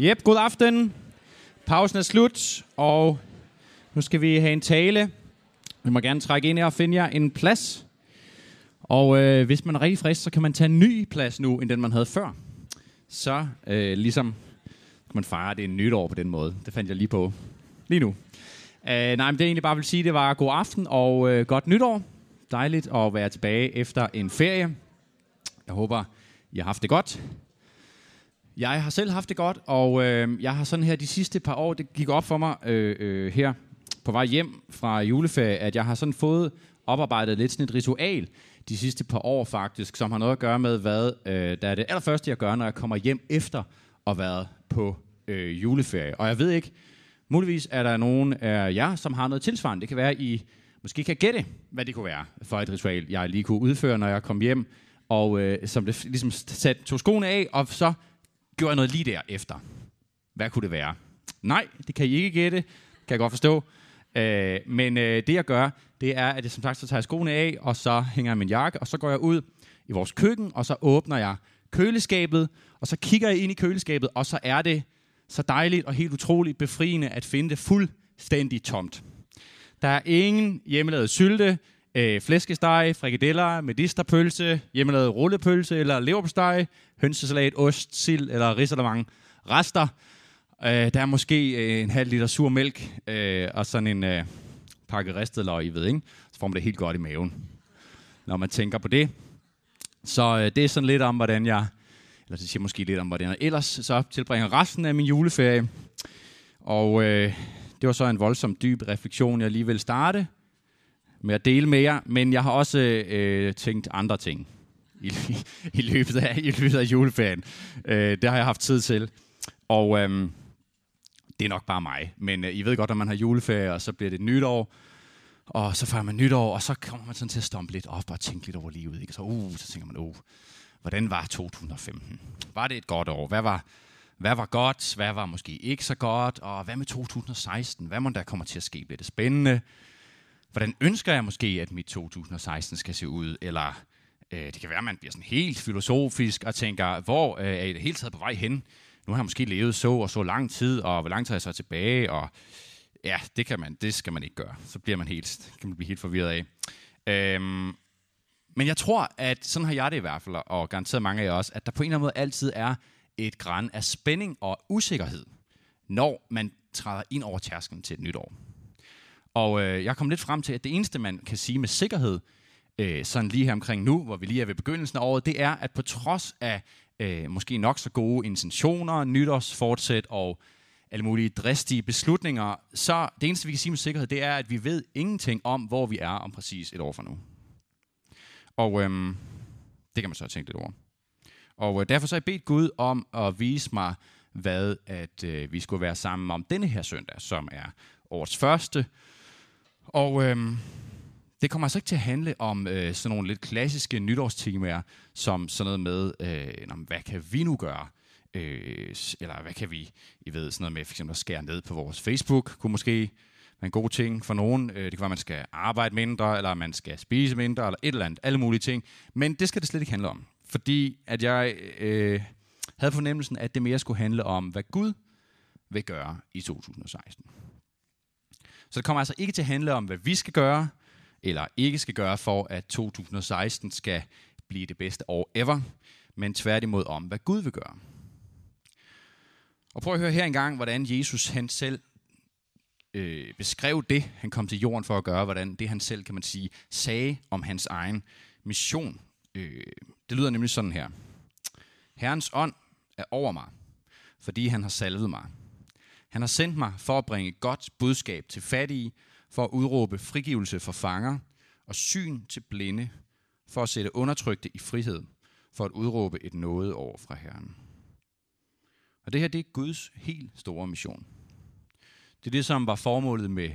Jep, god aften. Pausen er slut, og nu skal vi have en tale. Vi må gerne trække ind her og finde jer en plads. Og øh, hvis man er rigtig frisk, så kan man tage en ny plads nu, end den man havde før. Så øh, ligesom kan man fejre det en nytår på den måde. Det fandt jeg lige på lige nu. Øh, nej, men det jeg egentlig bare vil sige, det var god aften og øh, godt nytår. Dejligt at være tilbage efter en ferie. Jeg håber, I har haft det godt. Jeg har selv haft det godt, og øh, jeg har sådan her de sidste par år, det gik op for mig øh, øh, her på vej hjem fra juleferie, at jeg har sådan fået oparbejdet lidt sådan et ritual de sidste par år faktisk, som har noget at gøre med, hvad øh, der er det allerførste, jeg gør, når jeg kommer hjem efter at have været på øh, juleferie. Og jeg ved ikke, muligvis er der nogen af jer, som har noget tilsvarende. Det kan være, I måske kan gætte, hvad det kunne være for et ritual, jeg lige kunne udføre, når jeg kom hjem, og øh, som det ligesom satte to skoene af, og så gjorde jeg noget lige derefter. Hvad kunne det være? Nej, det kan I ikke gætte, kan jeg godt forstå. Øh, men øh, det jeg gør, det er, at jeg som sagt så tager jeg skoene af, og så hænger jeg min jakke, og så går jeg ud i vores køkken, og så åbner jeg køleskabet, og så kigger jeg ind i køleskabet, og så er det så dejligt og helt utroligt befriende at finde det fuldstændig tomt. Der er ingen hjemmelavet sylte, øh, flæskesteg, frikadeller, medisterpølse, hjemmelavet rullepølse eller leverpostej, hønsesalat, ost, sild eller risalemang. Rester. Øh, der er måske øh, en halv liter sur mælk øh, og sådan en øh, pakke ristet løg, I ved, ikke? Så får man det helt godt i maven, når man tænker på det. Så øh, det er sådan lidt om, hvordan jeg, eller det siger måske lidt om, hvordan jeg ellers så tilbringer resten af min juleferie. Og øh, det var så en voldsom dyb refleksion, jeg lige vil starte med at dele med jer, men jeg har også øh, tænkt andre ting i, i, løbet af, i løbet af juleferien. Øh, det har jeg haft tid til. Og øh, det er nok bare mig. Men øh, I ved godt, at man har juleferie, og så bliver det nytår, og så får man nytår, og så kommer man sådan til at stompe lidt op og tænke lidt over livet. Ikke? Så, uh, så tænker man, uh, hvordan var 2015? Var det et godt år? Hvad var, hvad var godt? Hvad var måske ikke så godt? Og hvad med 2016? Hvad må der kommer til at ske? Bliver det spændende? Hvordan ønsker jeg måske, at mit 2016 skal se ud? Eller øh, det kan være, at man bliver sådan helt filosofisk og tænker, hvor øh, er i det hele taget på vej hen? Nu har jeg måske levet så og så lang tid, og hvor lang tid er jeg så tilbage? Og ja, det kan man, det skal man ikke gøre. Så bliver man helt, kan man blive helt forvirret af. Øhm, men jeg tror, at sådan har jeg det i hvert fald, og garanteret mange af jer også, at der på en eller anden måde altid er et græn af spænding og usikkerhed, når man træder ind over tærsklen til et nyt år. Og øh, jeg kom lidt frem til, at det eneste, man kan sige med sikkerhed, øh, sådan lige her omkring nu, hvor vi lige er ved begyndelsen af året, det er, at på trods af øh, måske nok så gode intentioner, nytårsfortsæt og alle mulige dristige beslutninger, så det eneste, vi kan sige med sikkerhed, det er, at vi ved ingenting om, hvor vi er om præcis et år fra nu. Og øhm, det kan man så tænke lidt over. Og øh, derfor så har jeg bedt Gud om at vise mig, hvad at øh, vi skulle være sammen om denne her søndag, som er årets første. Og øhm, det kommer altså ikke til at handle om øh, sådan nogle lidt klassiske nytårstemaer, som sådan noget med, øh, hvad kan vi nu gøre? Øh, eller hvad kan vi, I ved, sådan noget med for eksempel at skære ned på vores Facebook, kunne måske være en god ting for nogen. Øh, det kan være, at man skal arbejde mindre, eller man skal spise mindre, eller et eller andet, alle mulige ting. Men det skal det slet ikke handle om. Fordi at jeg øh, havde fornemmelsen, at det mere skulle handle om, hvad Gud vil gøre i 2016. Så det kommer altså ikke til at handle om, hvad vi skal gøre, eller ikke skal gøre for, at 2016 skal blive det bedste år ever, men tværtimod om, hvad Gud vil gøre. Og prøv at høre her engang, hvordan Jesus han selv øh, beskrev det, han kom til jorden for at gøre, hvordan det han selv, kan man sige, sagde om hans egen mission. Øh, det lyder nemlig sådan her. Herrens ånd er over mig, fordi han har salvet mig. Han har sendt mig for at bringe godt budskab til fattige, for at udråbe frigivelse for fanger og syn til blinde, for at sætte undertrykte i frihed, for at udråbe et nåde over fra Herren. Og det her, det er Guds helt store mission. Det er det, som var formålet med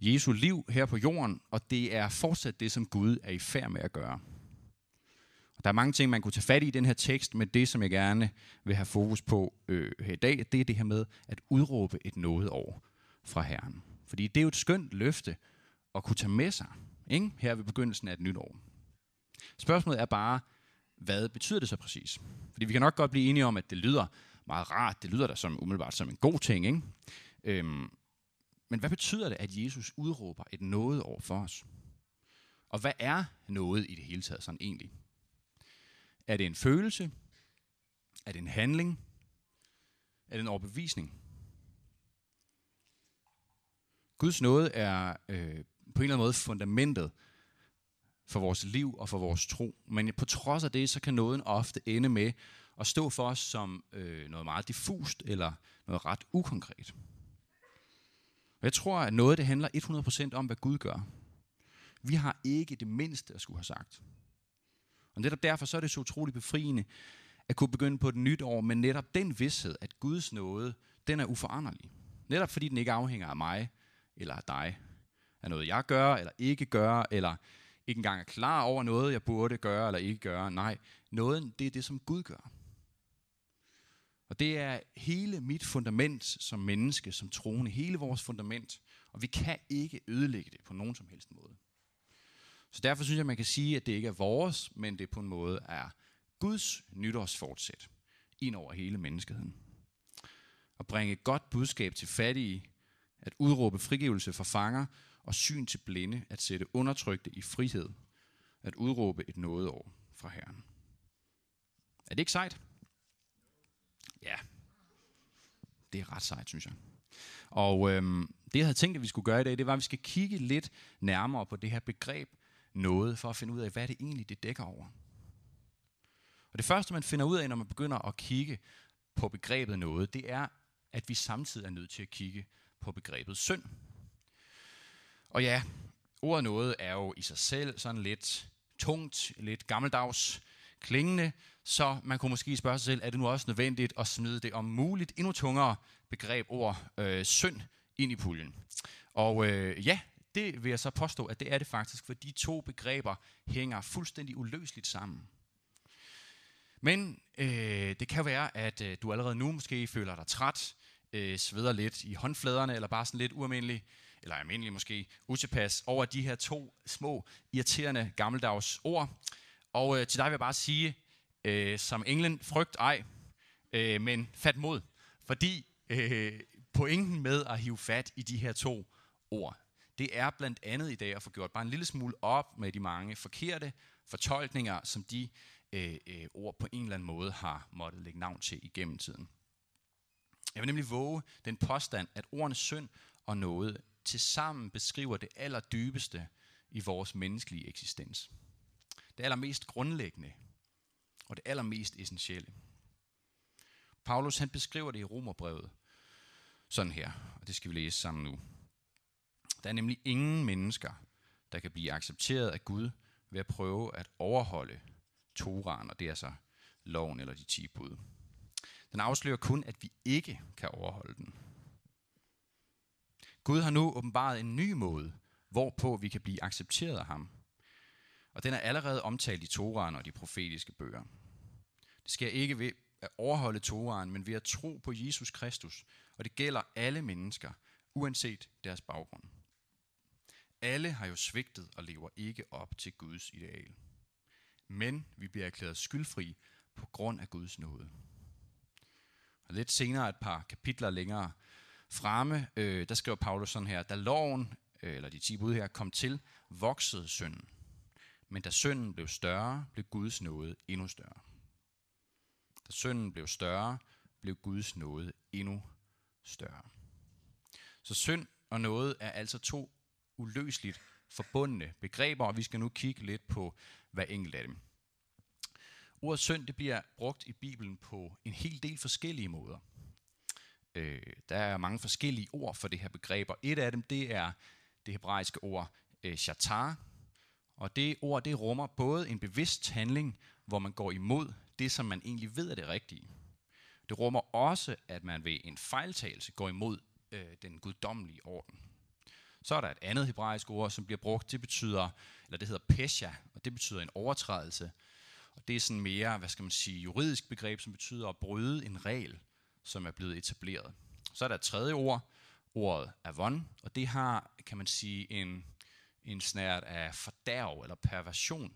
Jesu liv her på jorden, og det er fortsat det, som Gud er i færd med at gøre. Der er mange ting, man kunne tage fat i i den her tekst, men det, som jeg gerne vil have fokus på øh, her i dag, det er det her med at udråbe et noget over fra Herren. Fordi det er jo et skønt løfte at kunne tage med sig ikke? her ved begyndelsen af et nyt år. Spørgsmålet er bare, hvad betyder det så præcis? Fordi vi kan nok godt blive enige om, at det lyder meget rart. Det lyder da som umiddelbart som en god ting, ikke? Øhm, men hvad betyder det, at Jesus udråber et noget over for os? Og hvad er noget i det hele taget sådan egentlig? Er det en følelse? Er det en handling? Er det en overbevisning? Guds nåde er øh, på en eller anden måde fundamentet for vores liv og for vores tro. Men på trods af det, så kan nåden ofte ende med at stå for os som øh, noget meget diffust eller noget ret ukonkret. Og jeg tror, at noget det handler 100% om, hvad Gud gør. Vi har ikke det mindste at skulle have sagt. Og netop derfor så er det så utroligt befriende at kunne begynde på et nyt år med netop den vidshed, at Guds nåde, den er uforanderlig. Netop fordi den ikke afhænger af mig eller af dig. Af noget, jeg gør eller ikke gør, eller ikke engang er klar over noget, jeg burde gøre eller ikke gøre. Nej, nåden, det er det, som Gud gør. Og det er hele mit fundament som menneske, som troende, hele vores fundament. Og vi kan ikke ødelægge det på nogen som helst måde. Så derfor synes jeg, man kan sige, at det ikke er vores, men det på en måde er Guds nytårsfortsæt ind over hele menneskeheden. At bringe et godt budskab til fattige, at udråbe frigivelse for fanger og syn til blinde, at sætte undertrykte i frihed, at udråbe et nådeår fra Herren. Er det ikke sejt? Ja, det er ret sejt, synes jeg. Og øhm, det, jeg havde tænkt, at vi skulle gøre i dag, det var, at vi skal kigge lidt nærmere på det her begreb noget, for at finde ud af, hvad det egentlig det dækker over. Og det første, man finder ud af, når man begynder at kigge på begrebet noget, det er, at vi samtidig er nødt til at kigge på begrebet synd. Og ja, ordet noget er jo i sig selv sådan lidt tungt, lidt gammeldags klingende, så man kunne måske spørge sig selv, er det nu også nødvendigt at smide det om muligt endnu tungere begreb ord øh, synd ind i puljen? Og øh, ja, det vil jeg så påstå, at det er det faktisk, for de to begreber hænger fuldstændig uløseligt sammen. Men øh, det kan være, at øh, du allerede nu måske føler dig træt, øh, sveder lidt i håndfladerne, eller bare sådan lidt ualmindelig, eller almindelig måske, utilpas over de her to små, irriterende gammeldags ord. Og øh, til dig vil jeg bare sige, øh, som englen, frygt ej, øh, men fat mod. Fordi øh, pointen med at hive fat i de her to ord, det er blandt andet i dag at få gjort bare en lille smule op med de mange forkerte fortolkninger, som de øh, øh, ord på en eller anden måde har måttet lægge navn til igennem tiden. Jeg vil nemlig våge den påstand, at ordene synd og noget tilsammen beskriver det allerdybeste i vores menneskelige eksistens. Det allermest grundlæggende og det allermest essentielle. Paulus han beskriver det i Romerbrevet sådan her, og det skal vi læse sammen nu. Der er nemlig ingen mennesker, der kan blive accepteret af Gud ved at prøve at overholde Toraen, og det er så loven eller de 10 bud. Den afslører kun, at vi ikke kan overholde den. Gud har nu åbenbaret en ny måde, hvorpå vi kan blive accepteret af ham. Og den er allerede omtalt i Toraen og de profetiske bøger. Det sker ikke ved at overholde Toraen, men ved at tro på Jesus Kristus. Og det gælder alle mennesker, uanset deres baggrund. Alle har jo svigtet og lever ikke op til Guds ideal. Men vi bliver erklæret skyldfri på grund af Guds nåde. Og lidt senere, et par kapitler længere fremme, øh, der skriver Paulus sådan her, da loven, øh, eller de 10 bud her, kom til, voksede synden. Men da synden blev større, blev Guds nåde endnu større. Da synden blev større, blev Guds nåde endnu større. Så synd og noget er altså to uløseligt forbundne begreber, og vi skal nu kigge lidt på hver enkelt af dem. Ordet synd det bliver brugt i Bibelen på en hel del forskellige måder. Øh, der er mange forskellige ord for det her begreb, og et af dem det er det hebraiske ord øh, shatar. Og det ord det rummer både en bevidst handling, hvor man går imod det, som man egentlig ved er det rigtige. Det rummer også, at man ved en fejltagelse går imod øh, den guddommelige orden. Så er der et andet hebraisk ord, som bliver brugt. Det betyder, eller det hedder pesha, og det betyder en overtrædelse. Og det er sådan mere, hvad skal man sige, juridisk begreb, som betyder at bryde en regel, som er blevet etableret. Så er der et tredje ord, ordet avon, og det har, kan man sige, en, en snært af fordærv eller perversion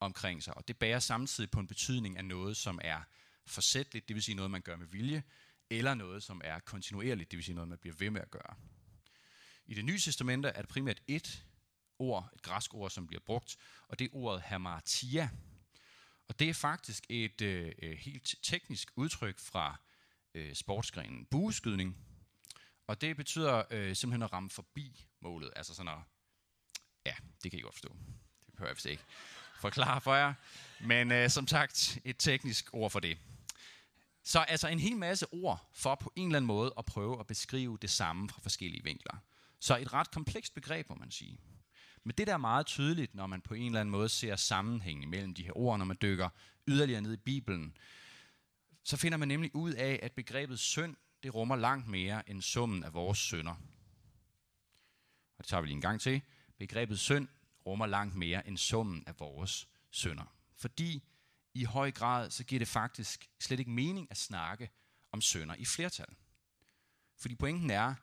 omkring sig. Og det bærer samtidig på en betydning af noget, som er forsætligt, det vil sige noget, man gør med vilje, eller noget, som er kontinuerligt, det vil sige noget, man bliver ved med at gøre. I det nye testamente er det primært et ord, et græsk ord, som bliver brugt, og det er ordet hamartia. Og det er faktisk et øh, øh, helt teknisk udtryk fra øh, sportsgrenen bueskydning. Og det betyder øh, simpelthen at ramme forbi målet. Altså sådan at, ja, det kan I godt forstå. Det behøver jeg vist ikke forklare for jer. Men øh, som sagt, et teknisk ord for det. Så altså en hel masse ord for på en eller anden måde at prøve at beskrive det samme fra forskellige vinkler. Så et ret komplekst begreb, må man sige. Men det der er meget tydeligt, når man på en eller anden måde ser sammenhængen mellem de her ord, når man dykker yderligere ned i Bibelen, så finder man nemlig ud af, at begrebet synd, det rummer langt mere end summen af vores synder. Og det tager vi lige en gang til. Begrebet synd rummer langt mere end summen af vores synder. Fordi i høj grad, så giver det faktisk slet ikke mening at snakke om synder i flertal. Fordi pointen er,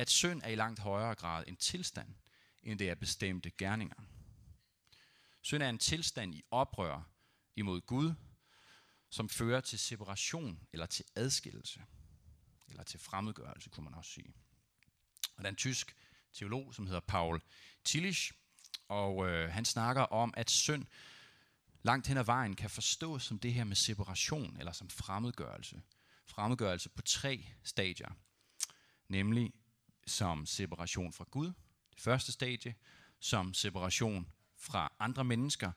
at synd er i langt højere grad en tilstand, end det er bestemte gerninger. Synd er en tilstand i oprør imod Gud, som fører til separation eller til adskillelse, eller til fremmedgørelse, kunne man også sige. Og der er en tysk teolog, som hedder Paul Tillich, og øh, han snakker om, at synd langt hen ad vejen kan forstås som det her med separation, eller som fremmedgørelse. Fremmedgørelse på tre stadier, nemlig som separation fra Gud, det første stadie, som separation fra andre mennesker,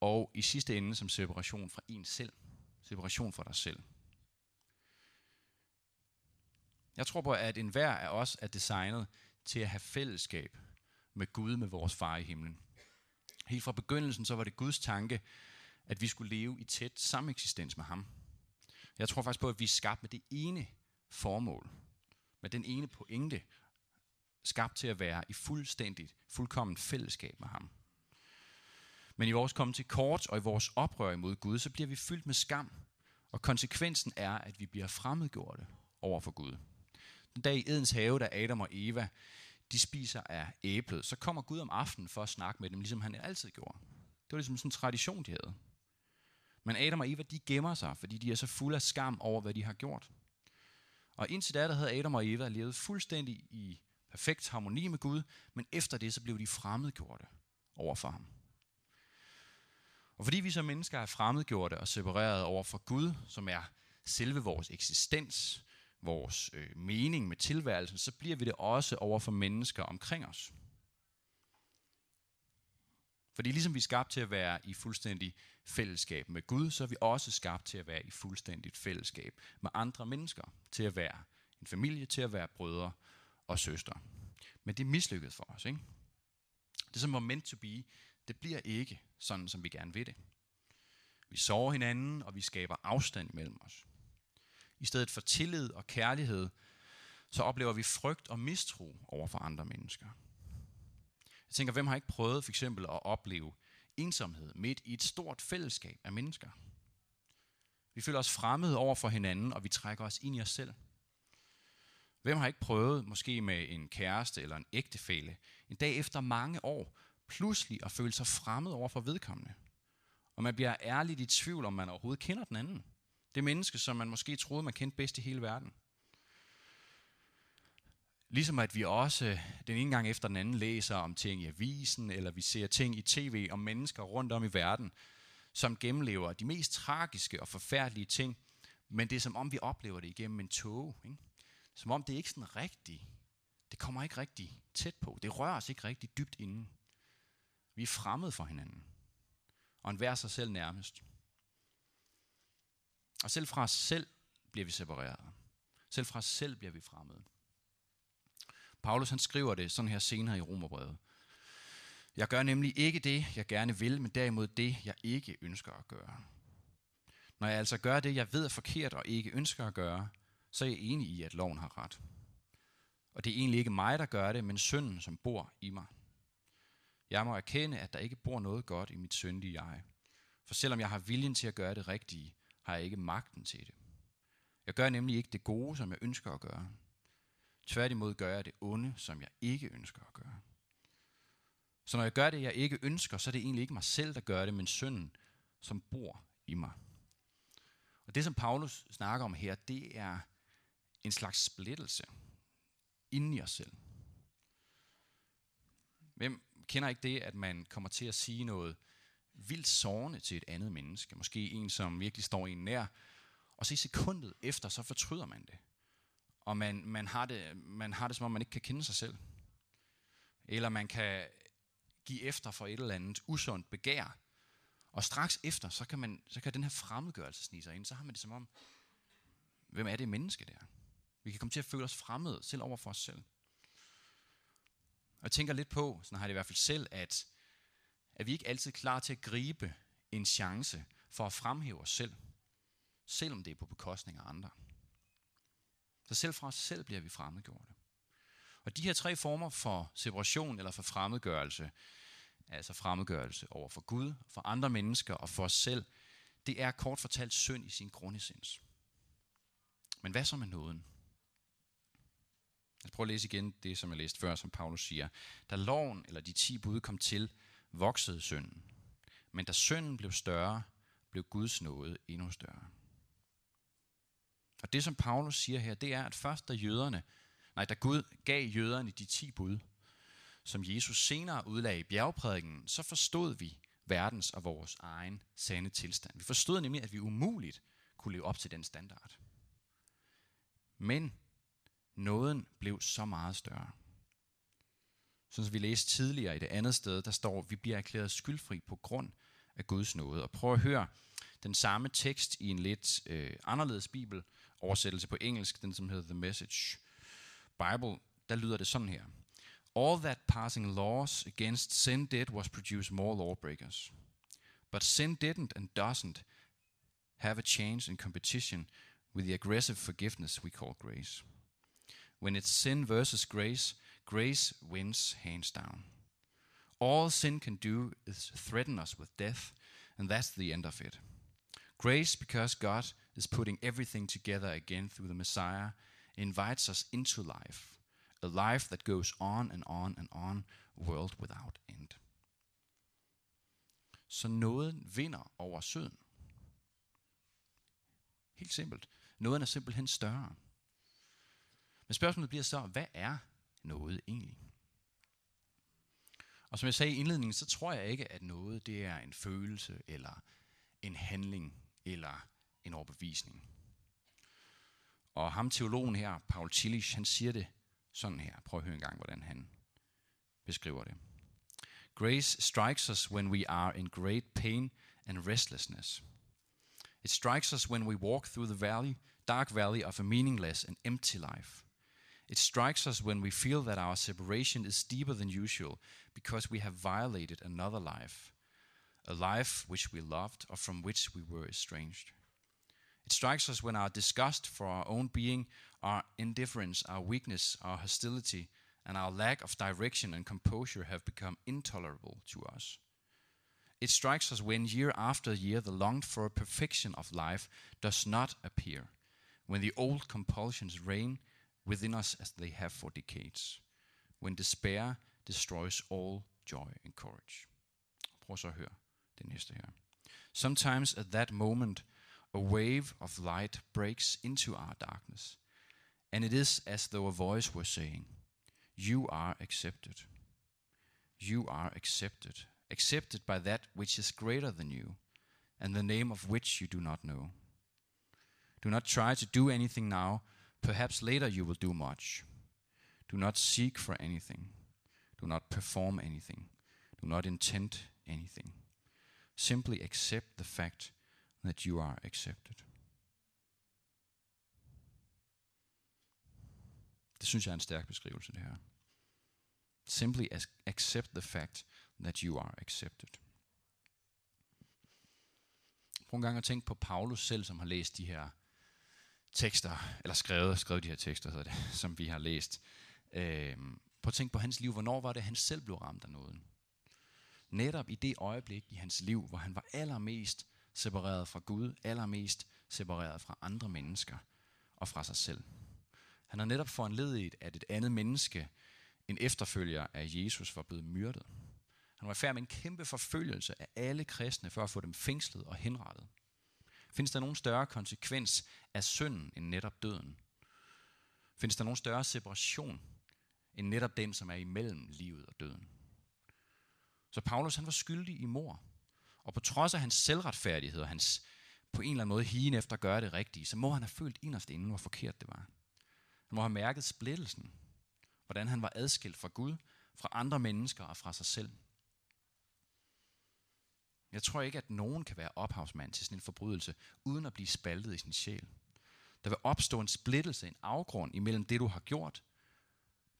og i sidste ende som separation fra en selv. Separation fra dig selv. Jeg tror på, at enhver af os er designet til at have fællesskab med Gud, med vores far i himlen. Helt fra begyndelsen så var det Guds tanke, at vi skulle leve i tæt sameksistens med ham. Jeg tror faktisk på, at vi er skabt med det ene formål, med den ene pointe, skabt til at være i fuldstændigt, fuldkommen fællesskab med ham. Men i vores komme til kort og i vores oprør imod Gud, så bliver vi fyldt med skam, og konsekvensen er, at vi bliver fremmedgjorte over for Gud. Den dag i Edens have, da Adam og Eva de spiser af æblet, så kommer Gud om aftenen for at snakke med dem, ligesom han altid gjorde. Det var ligesom sådan en tradition, de havde. Men Adam og Eva, de gemmer sig, fordi de er så fulde af skam over, hvad de har gjort. Og indtil da, der havde Adam og Eva levet fuldstændig i perfekt harmoni med Gud, men efter det, så blev de fremmedgjorte over for ham. Og fordi vi som mennesker er fremmedgjorte og separeret over for Gud, som er selve vores eksistens, vores øh, mening med tilværelsen, så bliver vi det også over for mennesker omkring os. Fordi ligesom vi er skabt til at være i fuldstændig fællesskab med Gud, så er vi også skabt til at være i fuldstændigt fællesskab med andre mennesker. Til at være en familie, til at være brødre og søstre. Men det er mislykket for os, ikke? Det som var meant to be, det bliver ikke sådan, som vi gerne vil det. Vi sover hinanden, og vi skaber afstand mellem os. I stedet for tillid og kærlighed, så oplever vi frygt og mistro over for andre mennesker. Jeg tænker, hvem har ikke prøvet for eksempel at opleve ensomhed midt i et stort fællesskab af mennesker? Vi føler os fremmede over for hinanden, og vi trækker os ind i os selv. Hvem har ikke prøvet, måske med en kæreste eller en ægtefælle, en dag efter mange år, pludselig at føle sig fremmed over for vedkommende? Og man bliver ærligt i tvivl, om man overhovedet kender den anden. Det menneske, som man måske troede, man kendte bedst i hele verden. Ligesom at vi også den ene gang efter den anden læser om ting i avisen, eller vi ser ting i tv om mennesker rundt om i verden, som gennemlever de mest tragiske og forfærdelige ting, men det er som om vi oplever det igennem en tog. Ikke? Som om det ikke sådan rigtigt, det kommer ikke rigtig tæt på. Det rører os ikke rigtig dybt inden. Vi er fremmede for hinanden. Og en hver sig selv nærmest. Og selv fra os selv bliver vi separeret. Selv fra os selv bliver vi fremmede. Paulus han skriver det sådan her senere i Romerbrevet. Jeg gør nemlig ikke det, jeg gerne vil, men derimod det, jeg ikke ønsker at gøre. Når jeg altså gør det, jeg ved er forkert og ikke ønsker at gøre, så er jeg enig i, at loven har ret. Og det er egentlig ikke mig, der gør det, men synden, som bor i mig. Jeg må erkende, at der ikke bor noget godt i mit syndige jeg. For selvom jeg har viljen til at gøre det rigtige, har jeg ikke magten til det. Jeg gør nemlig ikke det gode, som jeg ønsker at gøre. Tværtimod gør jeg det onde, som jeg ikke ønsker at gøre. Så når jeg gør det, jeg ikke ønsker, så er det egentlig ikke mig selv, der gør det, men synden, som bor i mig. Og det, som Paulus snakker om her, det er en slags splittelse inden i os selv. Hvem kender ikke det, at man kommer til at sige noget vildt sårende til et andet menneske? Måske en, som virkelig står en nær, og så i sekundet efter, så fortryder man det. Og man, man, har det, man har det, som om man ikke kan kende sig selv. Eller man kan give efter for et eller andet usundt begær. Og straks efter, så kan, man, så kan den her fremmedgørelse snige sig ind. Så har man det som om, hvem er det menneske der? Vi kan komme til at føle os fremmede, selv over for os selv. Og jeg tænker lidt på, sådan har jeg det i hvert fald selv, at, at vi ikke altid er klar til at gribe en chance for at fremhæve os selv, selvom det er på bekostning af andre. Så selv fra os selv bliver vi fremmedgjorte. Og de her tre former for separation eller for fremmedgørelse, altså fremmedgørelse over for Gud, for andre mennesker og for os selv, det er kort fortalt synd i sin grundessens. Men hvad så med nåden? Lad os prøve at læse igen det, som jeg læste før, som Paulus siger. Da loven eller de ti bud kom til, voksede synden. Men da synden blev større, blev Guds nåde endnu større. Og det, som Paulus siger her, det er, at først da jøderne, nej, da Gud gav jøderne de ti bud, som Jesus senere udlagde i bjergprædiken, så forstod vi verdens og vores egen sande tilstand. Vi forstod nemlig, at vi umuligt kunne leve op til den standard. Men nåden blev så meget større. Som vi læste tidligere i det andet sted, der står, at vi bliver erklæret skyldfri på grund af Guds nåde. Og prøv at høre den samme tekst i en lidt øh, anderledes bibel, oversættelse på engelsk, den som hedder The Message Bible, der lyder det sådan her. All that passing laws against sin did was produce more lawbreakers. But sin didn't and doesn't have a chance in competition with the aggressive forgiveness we call grace. When it's sin versus grace, grace wins hands down. All sin can do is threaten us with death, and that's the end of it. Grace, because God is putting everything together again through the Messiah, invites us into life, a life that goes on and on and on, world without end. Så nåden vinder over synden. Helt simpelt. Nåden er simpelthen større. Men spørgsmålet bliver så, hvad er noget egentlig? Og som jeg sagde i indledningen, så tror jeg ikke, at noget det er en følelse, eller en handling, eller en overbevisning. Og ham teologen her, Paul Tillich, han siger det sådan her. Prøv at høre en gang, hvordan han beskriver det. Grace strikes us when we are in great pain and restlessness. It strikes us when we walk through the valley, dark valley of a meaningless and empty life. It strikes us when we feel that our separation is deeper than usual because we have violated another life, a life which we loved or from which we were estranged. It strikes us when our disgust for our own being, our indifference, our weakness, our hostility, and our lack of direction and composure have become intolerable to us. It strikes us when, year after year, the longed for perfection of life does not appear, when the old compulsions reign within us as they have for decades, when despair destroys all joy and courage. Prøv så at høre det næste her. Sometimes at that moment, a wave of light breaks into our darkness, and it is as though a voice were saying, You are accepted. You are accepted, accepted by that which is greater than you, and the name of which you do not know. Do not try to do anything now, perhaps later you will do much. Do not seek for anything. Do not perform anything. Do not intend anything. Simply accept the fact that you are accepted. Det synes jeg er en stærk beskrivelse, det her. Simply accept the fact that you are accepted. Prøv en gang at tænke på Paulus selv, som har læst de her tekster, eller skrevet, skrevet de her tekster, hedder det, som vi har læst. Øhm, prøv at tænke på hans liv. Hvornår var det, han selv blev ramt af nåden? Netop i det øjeblik i hans liv, hvor han var allermest separeret fra Gud, allermest separeret fra andre mennesker og fra sig selv. Han har netop foranledet, at et andet menneske, en efterfølger af Jesus, var blevet myrdet. Han var færdig med en kæmpe forfølgelse af alle kristne for at få dem fængslet og henrettet. Findes der nogen større konsekvens af synden end netop døden? Findes der nogen større separation end netop den, som er imellem livet og døden? Så Paulus han var skyldig i mor. Og på trods af hans selvretfærdighed og hans på en eller anden måde higen efter at gøre det rigtige, så må han have følt inderst inden, hvor forkert det var. Han må have mærket splittelsen. Hvordan han var adskilt fra Gud, fra andre mennesker og fra sig selv. Jeg tror ikke, at nogen kan være ophavsmand til sådan en forbrydelse, uden at blive spaltet i sin sjæl. Der vil opstå en splittelse, en afgrund imellem det, du har gjort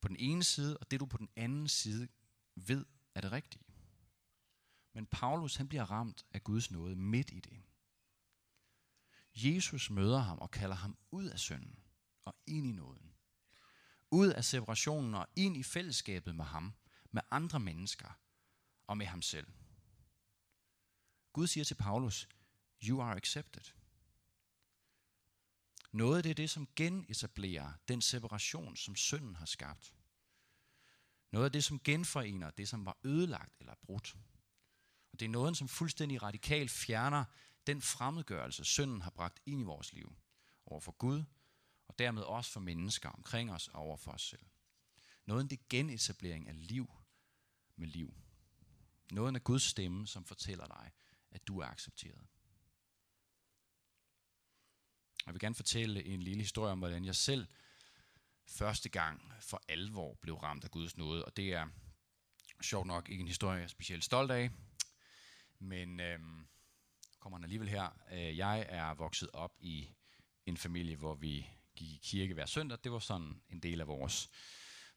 på den ene side, og det, du på den anden side ved er det rigtige. Men Paulus han bliver ramt af Guds nåde midt i det. Jesus møder ham og kalder ham ud af synden og ind i nåden. Ud af separationen og ind i fællesskabet med ham, med andre mennesker og med ham selv. Gud siger til Paulus, you are accepted. Noget det er det, som genetablerer den separation, som synden har skabt. Noget af det, som genforener det, som var ødelagt eller brudt. Og det er noget, som fuldstændig radikalt fjerner den fremmedgørelse, synden har bragt ind i vores liv. Over for Gud, og dermed også for mennesker omkring os og over for os selv. Noget det genetablering af liv med liv. Noget af Guds stemme, som fortæller dig, at du er accepteret. Jeg vil gerne fortælle en lille historie om, hvordan jeg selv første gang for alvor blev ramt af Guds nåde. Og det er sjovt nok ikke en historie, jeg er specielt stolt af. Men øhm, kommer han alligevel her. Øh, jeg er vokset op i en familie, hvor vi gik i kirke hver søndag. Det var sådan en del af vores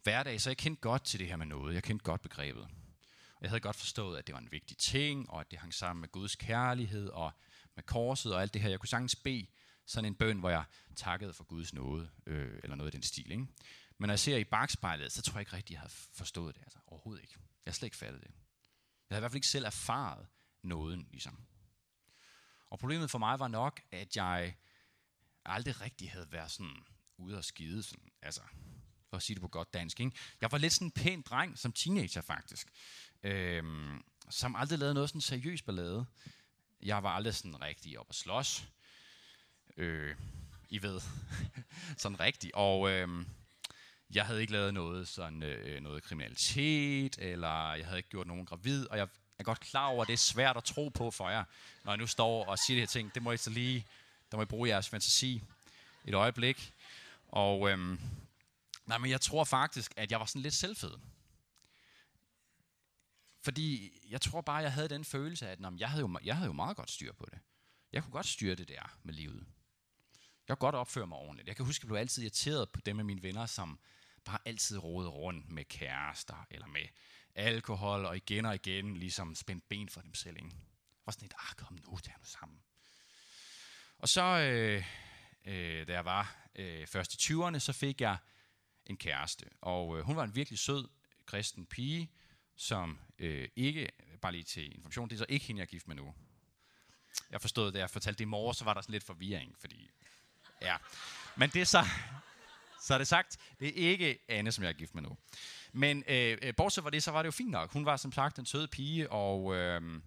hverdag, så jeg kendte godt til det her med noget. Jeg kendte godt begrebet. Jeg havde godt forstået, at det var en vigtig ting, og at det hang sammen med Guds kærlighed og med korset og alt det her. Jeg kunne sagtens bede sådan en bøn, hvor jeg takkede for Guds nåde, øh, eller noget i den stil. Ikke? Men når jeg ser i bagspejlet, så tror jeg ikke rigtig, jeg havde forstået det. Altså, overhovedet ikke. Jeg har slet ikke fattet det. Jeg havde i hvert fald ikke selv erfaret nåden, ligesom. Og problemet for mig var nok, at jeg aldrig rigtig havde været sådan ude og skide, sådan, altså, for at sige det på godt dansk. Ikke? Jeg var lidt sådan en pæn dreng som teenager, faktisk øhm, som aldrig lavede noget sådan seriøs ballade. Jeg var aldrig sådan rigtig op at slås. Øh, I ved, sådan rigtig. Og øhm, jeg havde ikke lavet noget, sådan, øh, noget kriminalitet, eller jeg havde ikke gjort nogen gravid, og jeg er godt klar over, at det er svært at tro på for jer, når jeg nu står og siger de her ting. Det må I så lige, der må I bruge jeres fantasi et øjeblik. Og øhm, nej, men jeg tror faktisk, at jeg var sådan lidt selvfed. Fordi jeg tror bare, jeg havde den følelse af, at jeg, havde jo, jeg havde jo meget godt styr på det. Jeg kunne godt styre det der med livet. Jeg kunne godt opføre mig ordentligt. Jeg kan huske, at jeg blev altid irriteret på dem af mine venner, som bare altid rodede rundt med kærester eller med alkohol, og igen og igen ligesom spændt ben for dem selv. Ikke? Og sådan et, ah kom nu, tag nu sammen. Og så, øh, øh, da jeg var øh, først i 20'erne, så fik jeg en kæreste. Og øh, hun var en virkelig sød kristen pige, som øh, ikke, bare lige til information, det er så ikke hende, jeg er gift med nu. Jeg forstod, da jeg fortalte det i morgen, så var der sådan lidt forvirring, fordi, ja. Men det er så, så er det sagt, det er ikke Anne, som jeg er gift med nu. Men øh, øh, bortset fra det, så var det jo fint nok. Hun var som sagt en sød pige, og, øh,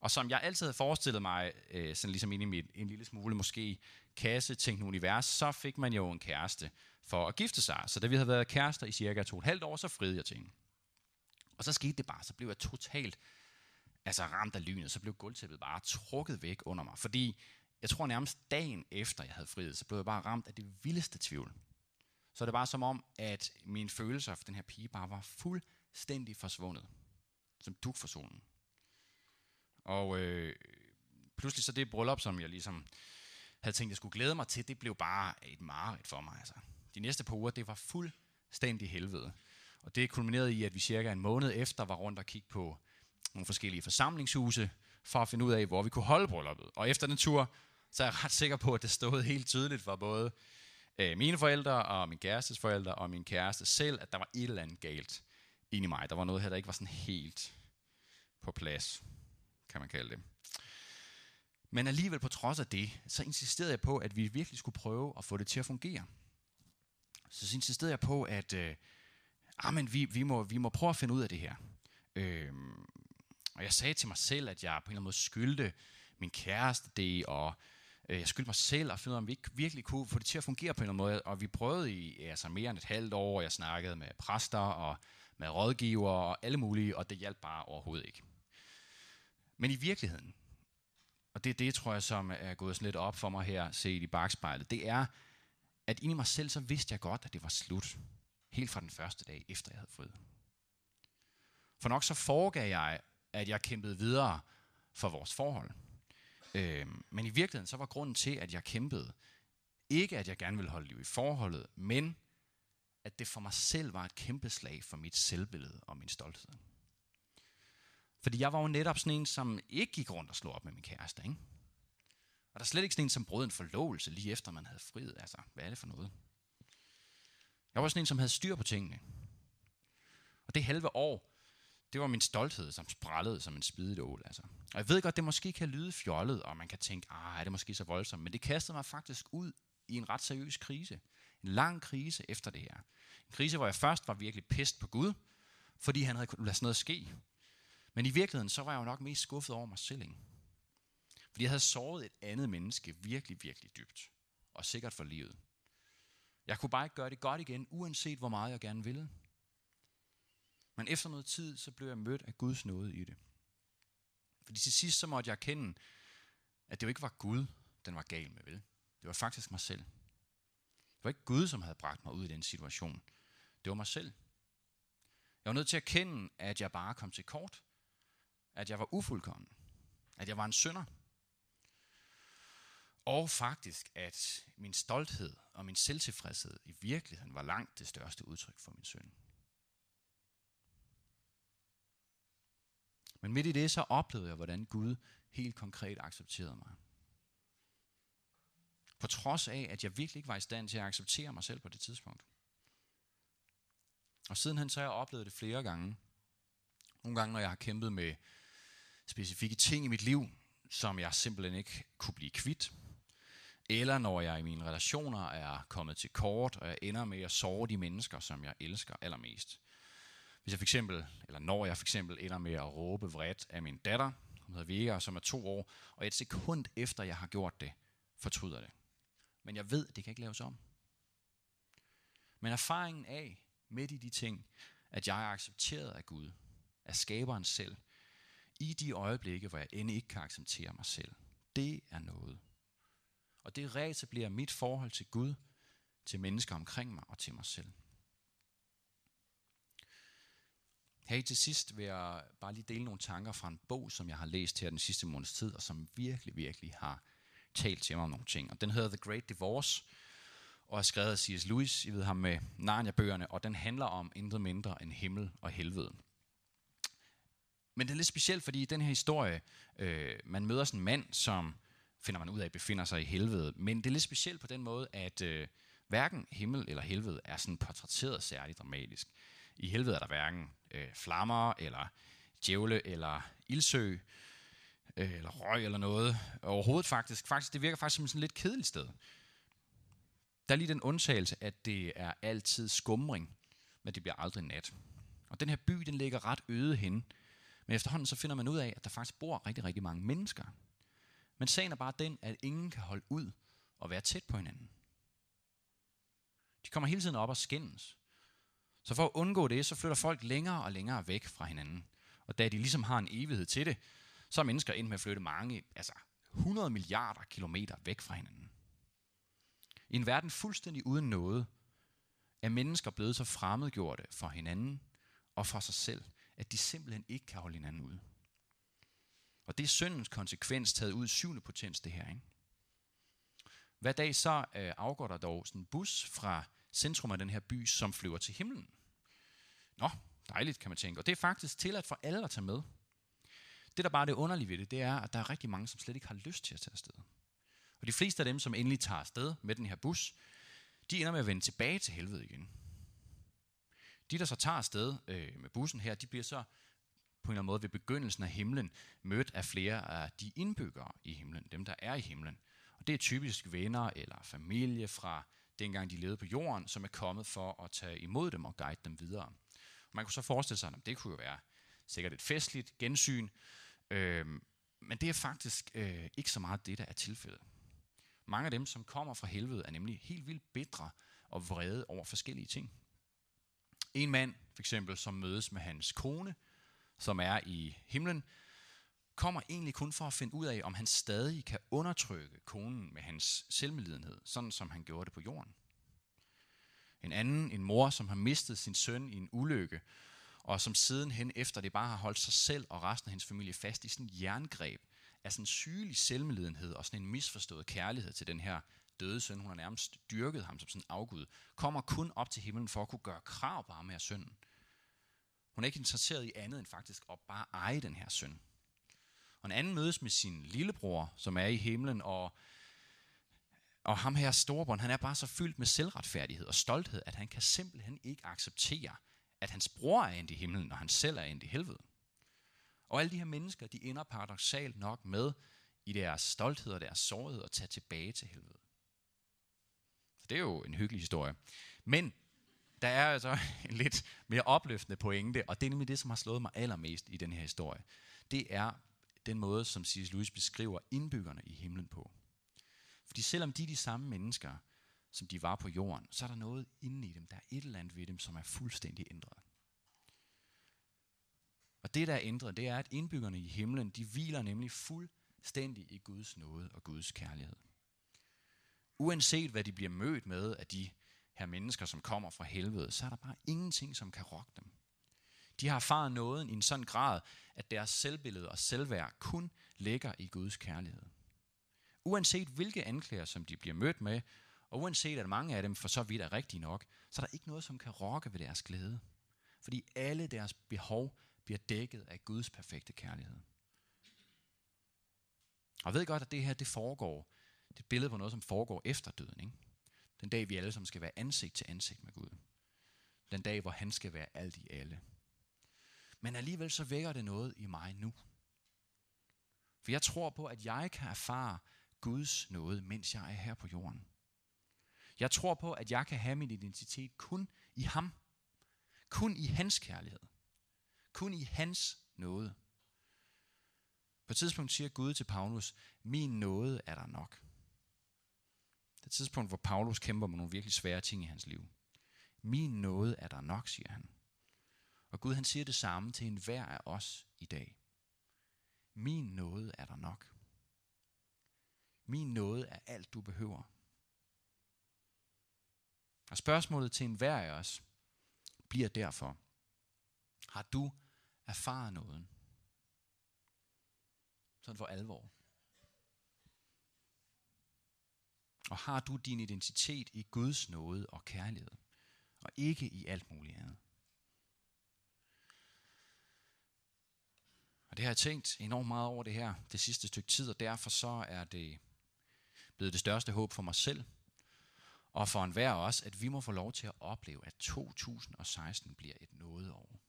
og som jeg altid havde forestillet mig, øh, sådan ligesom inde i mit, en lille smule måske kasse tænkt univers, så fik man jo en kæreste for at gifte sig. Så da vi havde været kærester i cirka to og et halvt år, så friede jeg til hende. Og så skete det bare, så blev jeg totalt altså ramt af lynet, så blev gulvtæppet bare trukket væk under mig. Fordi jeg tror nærmest dagen efter jeg havde friet, så blev jeg bare ramt af det vildeste tvivl. Så det var som om, at mine følelser for den her pige bare var fuldstændig forsvundet. Som duk for solen. Og øh, pludselig så det bryllup, som jeg ligesom havde tænkt, jeg skulle glæde mig til, det blev bare et mareridt for mig. Altså. De næste par uger, det var fuldstændig helvede. Og det kulminerede i, at vi cirka en måned efter var rundt og kigge på nogle forskellige forsamlingshuse, for at finde ud af, hvor vi kunne holde brylluppet. Og efter den tur, så er jeg ret sikker på, at det stod helt tydeligt for både øh, mine forældre og min kærestes forældre og min kæreste selv, at der var et eller andet galt ind i mig. Der var noget her, der ikke var sådan helt på plads, kan man kalde det. Men alligevel på trods af det, så insisterede jeg på, at vi virkelig skulle prøve at få det til at fungere. Så insisterede jeg på, at øh, ah, men vi, vi, må, vi må prøve at finde ud af det her. Øh, og jeg sagde til mig selv, at jeg på en eller anden måde skyldte min kæreste det, og Øh, jeg skyldte mig selv at finde ud af, om vi ikke virkelig kunne få det til at fungere på en eller anden måde. Og vi prøvede i altså mere end et halvt år. Jeg snakkede med præster og med rådgiver og alle mulige, og det hjalp bare overhovedet ikke. Men i virkeligheden, og det er det, tror jeg, som er gået sådan lidt op for mig her, set i bagspejlet, det er, at inde i mig selv, så vidste jeg godt, at det var slut. Helt fra den første dag, efter jeg havde fået. For nok så foregav jeg, at jeg kæmpede videre for vores forhold. Øh, men i virkeligheden, så var grunden til, at jeg kæmpede, ikke at jeg gerne ville holde liv i forholdet, men at det for mig selv var et kæmpe slag for mit selvbillede og min stolthed. Fordi jeg var jo netop sådan en, som ikke gik rundt og slog op med min kæreste. Ikke? Og der er slet ikke sådan en, som brød en forlovelse lige efter man havde friet. Altså, hvad er det for noget? Jeg var sådan en, som havde styr på tingene. Og det halve år, det var min stolthed, som sprællede som en spidet ål. Altså. Og jeg ved godt, det måske kan lyde fjollet, og man kan tænke, ah, er det måske så voldsomt, men det kastede mig faktisk ud i en ret seriøs krise. En lang krise efter det her. En krise, hvor jeg først var virkelig pist på Gud, fordi han havde ladet lade sådan noget ske. Men i virkeligheden, så var jeg jo nok mest skuffet over mig selv. Ikke? Fordi jeg havde såret et andet menneske virkelig, virkelig dybt. Og sikkert for livet. Jeg kunne bare ikke gøre det godt igen, uanset hvor meget jeg gerne ville. Men efter noget tid, så blev jeg mødt af Guds nåde i det. Fordi til sidst, så måtte jeg erkende, at det jo ikke var Gud, den var gal med, vel? Det var faktisk mig selv. Det var ikke Gud, som havde bragt mig ud i den situation. Det var mig selv. Jeg var nødt til at erkende, at jeg bare kom til kort. At jeg var ufuldkommen. At jeg var en synder. Og faktisk, at min stolthed og min selvtilfredshed i virkeligheden var langt det største udtryk for min synd. Men midt i det, så oplevede jeg, hvordan Gud helt konkret accepterede mig. På trods af, at jeg virkelig ikke var i stand til at acceptere mig selv på det tidspunkt. Og sidenhen så har jeg oplevet det flere gange. Nogle gange, når jeg har kæmpet med specifikke ting i mit liv, som jeg simpelthen ikke kunne blive kvitt. Eller når jeg i mine relationer er kommet til kort, og jeg ender med at sove de mennesker, som jeg elsker allermest. Hvis jeg for eksempel, eller når jeg for eksempel ender med at råbe vredt af min datter, som hedder Vega, som er to år, og et sekund efter jeg har gjort det, fortryder det. Men jeg ved, at det kan ikke laves om. Men erfaringen af, midt i de ting, at jeg er accepteret af Gud, af skaberen selv, i de øjeblikke, hvor jeg end ikke kan acceptere mig selv, det er noget. Og det reetablerer mit forhold til Gud, til mennesker omkring mig og til mig selv. Her til sidst vil jeg bare lige dele nogle tanker fra en bog, som jeg har læst her den sidste måneds tid, og som virkelig, virkelig har talt til mig om nogle ting. Og den hedder The Great Divorce, og er skrevet af C.S. Lewis, I ved ham med Narnia-bøgerne, og den handler om intet mindre end himmel og helvede. Men det er lidt specielt, fordi i den her historie, øh, man møder sådan en mand, som finder man ud af, befinder sig i helvede. Men det er lidt specielt på den måde, at øh, hverken himmel eller helvede er sådan portrætteret særligt dramatisk. I helvede er der hverken øh, flammer, eller djævle, eller ildsø, øh, eller røg, eller noget. Overhovedet faktisk. faktisk. Det virker faktisk som sådan et lidt kedeligt sted. Der er lige den undtagelse, at det er altid skumring, men det bliver aldrig nat. Og den her by, den ligger ret øde hen. Men efterhånden så finder man ud af, at der faktisk bor rigtig, rigtig mange mennesker. Men sagen er bare den, at ingen kan holde ud og være tæt på hinanden. De kommer hele tiden op og skændes. Så for at undgå det, så flytter folk længere og længere væk fra hinanden. Og da de ligesom har en evighed til det, så er mennesker ind med at flytte mange, altså 100 milliarder kilometer væk fra hinanden. I en verden fuldstændig uden noget, er mennesker blevet så fremmedgjorte for hinanden og for sig selv, at de simpelthen ikke kan holde hinanden ud. Og det er syndens konsekvens taget ud i syvende potens, det her. Ikke? Hver dag så øh, afgår der dog sådan en bus fra centrum af den her by, som flyver til himlen. Nå, dejligt, kan man tænke. Og det er faktisk tilladt for alle at tage med. Det, der bare er det underlige ved det, det er, at der er rigtig mange, som slet ikke har lyst til at tage afsted. Og de fleste af dem, som endelig tager afsted med den her bus, de ender med at vende tilbage til helvede igen. De, der så tager afsted øh, med bussen her, de bliver så på en eller anden måde ved begyndelsen af himlen mødt af flere af de indbyggere i himlen, dem der er i himlen. Og det er typisk venner eller familie fra dengang de levede på jorden, som er kommet for at tage imod dem og guide dem videre. Man kunne så forestille sig, at det kunne jo være sikkert et festligt gensyn, øh, men det er faktisk øh, ikke så meget det, der er tilfældet. Mange af dem, som kommer fra helvede, er nemlig helt vildt bedre og vrede over forskellige ting. En mand, for eksempel, som mødes med hans kone, som er i himlen, kommer egentlig kun for at finde ud af, om han stadig kan undertrykke konen med hans selvmedlidenhed, sådan som han gjorde det på jorden. En anden, en mor, som har mistet sin søn i en ulykke, og som sidenhen efter det bare har holdt sig selv og resten af hendes familie fast i sådan en jerngreb af sådan en sygelig selvmedlidenhed og sådan en misforstået kærlighed til den her døde søn, hun har nærmest dyrket ham som sådan en afgud, kommer kun op til himlen for at kunne gøre krav på ham her sønnen. Hun er ikke interesseret i andet end faktisk at bare eje den her søn. Og en anden mødes med sin lillebror, som er i himlen, og, og ham her storebror, han er bare så fyldt med selvretfærdighed og stolthed, at han kan simpelthen ikke acceptere, at hans bror er endt i himlen, og han selv er endt i helvede. Og alle de her mennesker, de ender paradoxalt nok med i deres stolthed og deres sårhed at tage tilbage til helvede. Så det er jo en hyggelig historie. Men der er altså en lidt mere opløftende pointe, og det er nemlig det, som har slået mig allermest i den her historie. Det er den måde, som C.S. Lewis beskriver indbyggerne i himlen på. Fordi selvom de er de samme mennesker, som de var på jorden, så er der noget inde i dem. Der er et eller andet ved dem, som er fuldstændig ændret. Og det, der er ændret, det er, at indbyggerne i himlen, de hviler nemlig fuldstændig i Guds nåde og Guds kærlighed. Uanset hvad de bliver mødt med af de her mennesker, som kommer fra helvede, så er der bare ingenting, som kan rokke dem. De har erfaret nåden i en sådan grad, at deres selvbillede og selvværd kun ligger i Guds kærlighed. Uanset hvilke anklager, som de bliver mødt med, og uanset at mange af dem for så vidt er rigtige nok, så er der ikke noget, som kan rokke ved deres glæde. Fordi alle deres behov bliver dækket af Guds perfekte kærlighed. Og jeg ved godt, at det her det foregår, det er et billede på noget, som foregår efter døden. Ikke? Den dag, vi alle sammen skal være ansigt til ansigt med Gud. Den dag, hvor han skal være alt i alle. Men alligevel så vækker det noget i mig nu. For jeg tror på, at jeg kan erfare Guds nåde, mens jeg er her på jorden. Jeg tror på, at jeg kan have min identitet kun i ham. Kun i hans kærlighed. Kun i hans nåde. På et tidspunkt siger Gud til Paulus, min nåde er der nok. Det er et tidspunkt, hvor Paulus kæmper med nogle virkelig svære ting i hans liv. Min nåde er der nok, siger han. Og Gud han siger det samme til enhver af os i dag. Min nåde er der nok. Min nåde er alt, du behøver. Og spørgsmålet til enhver af os bliver derfor, har du erfaret nåden? Sådan for alvor. Og har du din identitet i Guds nåde og kærlighed, og ikke i alt muligt andet? Og det har jeg tænkt enormt meget over det her det sidste stykke tid, og derfor så er det blevet det største håb for mig selv, og for enhver os, at vi må få lov til at opleve, at 2016 bliver et nådeår.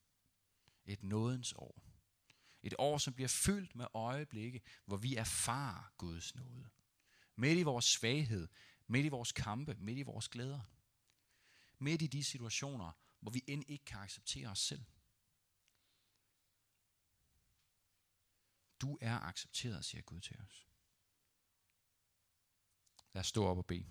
Et nådens år. Et år, som bliver fyldt med øjeblikke, hvor vi erfarer Guds nåde. Midt i vores svaghed, midt i vores kampe, midt i vores glæder. Midt i de situationer, hvor vi end ikke kan acceptere os selv. Du er accepteret, siger Gud til os. Lad os stå op og bede.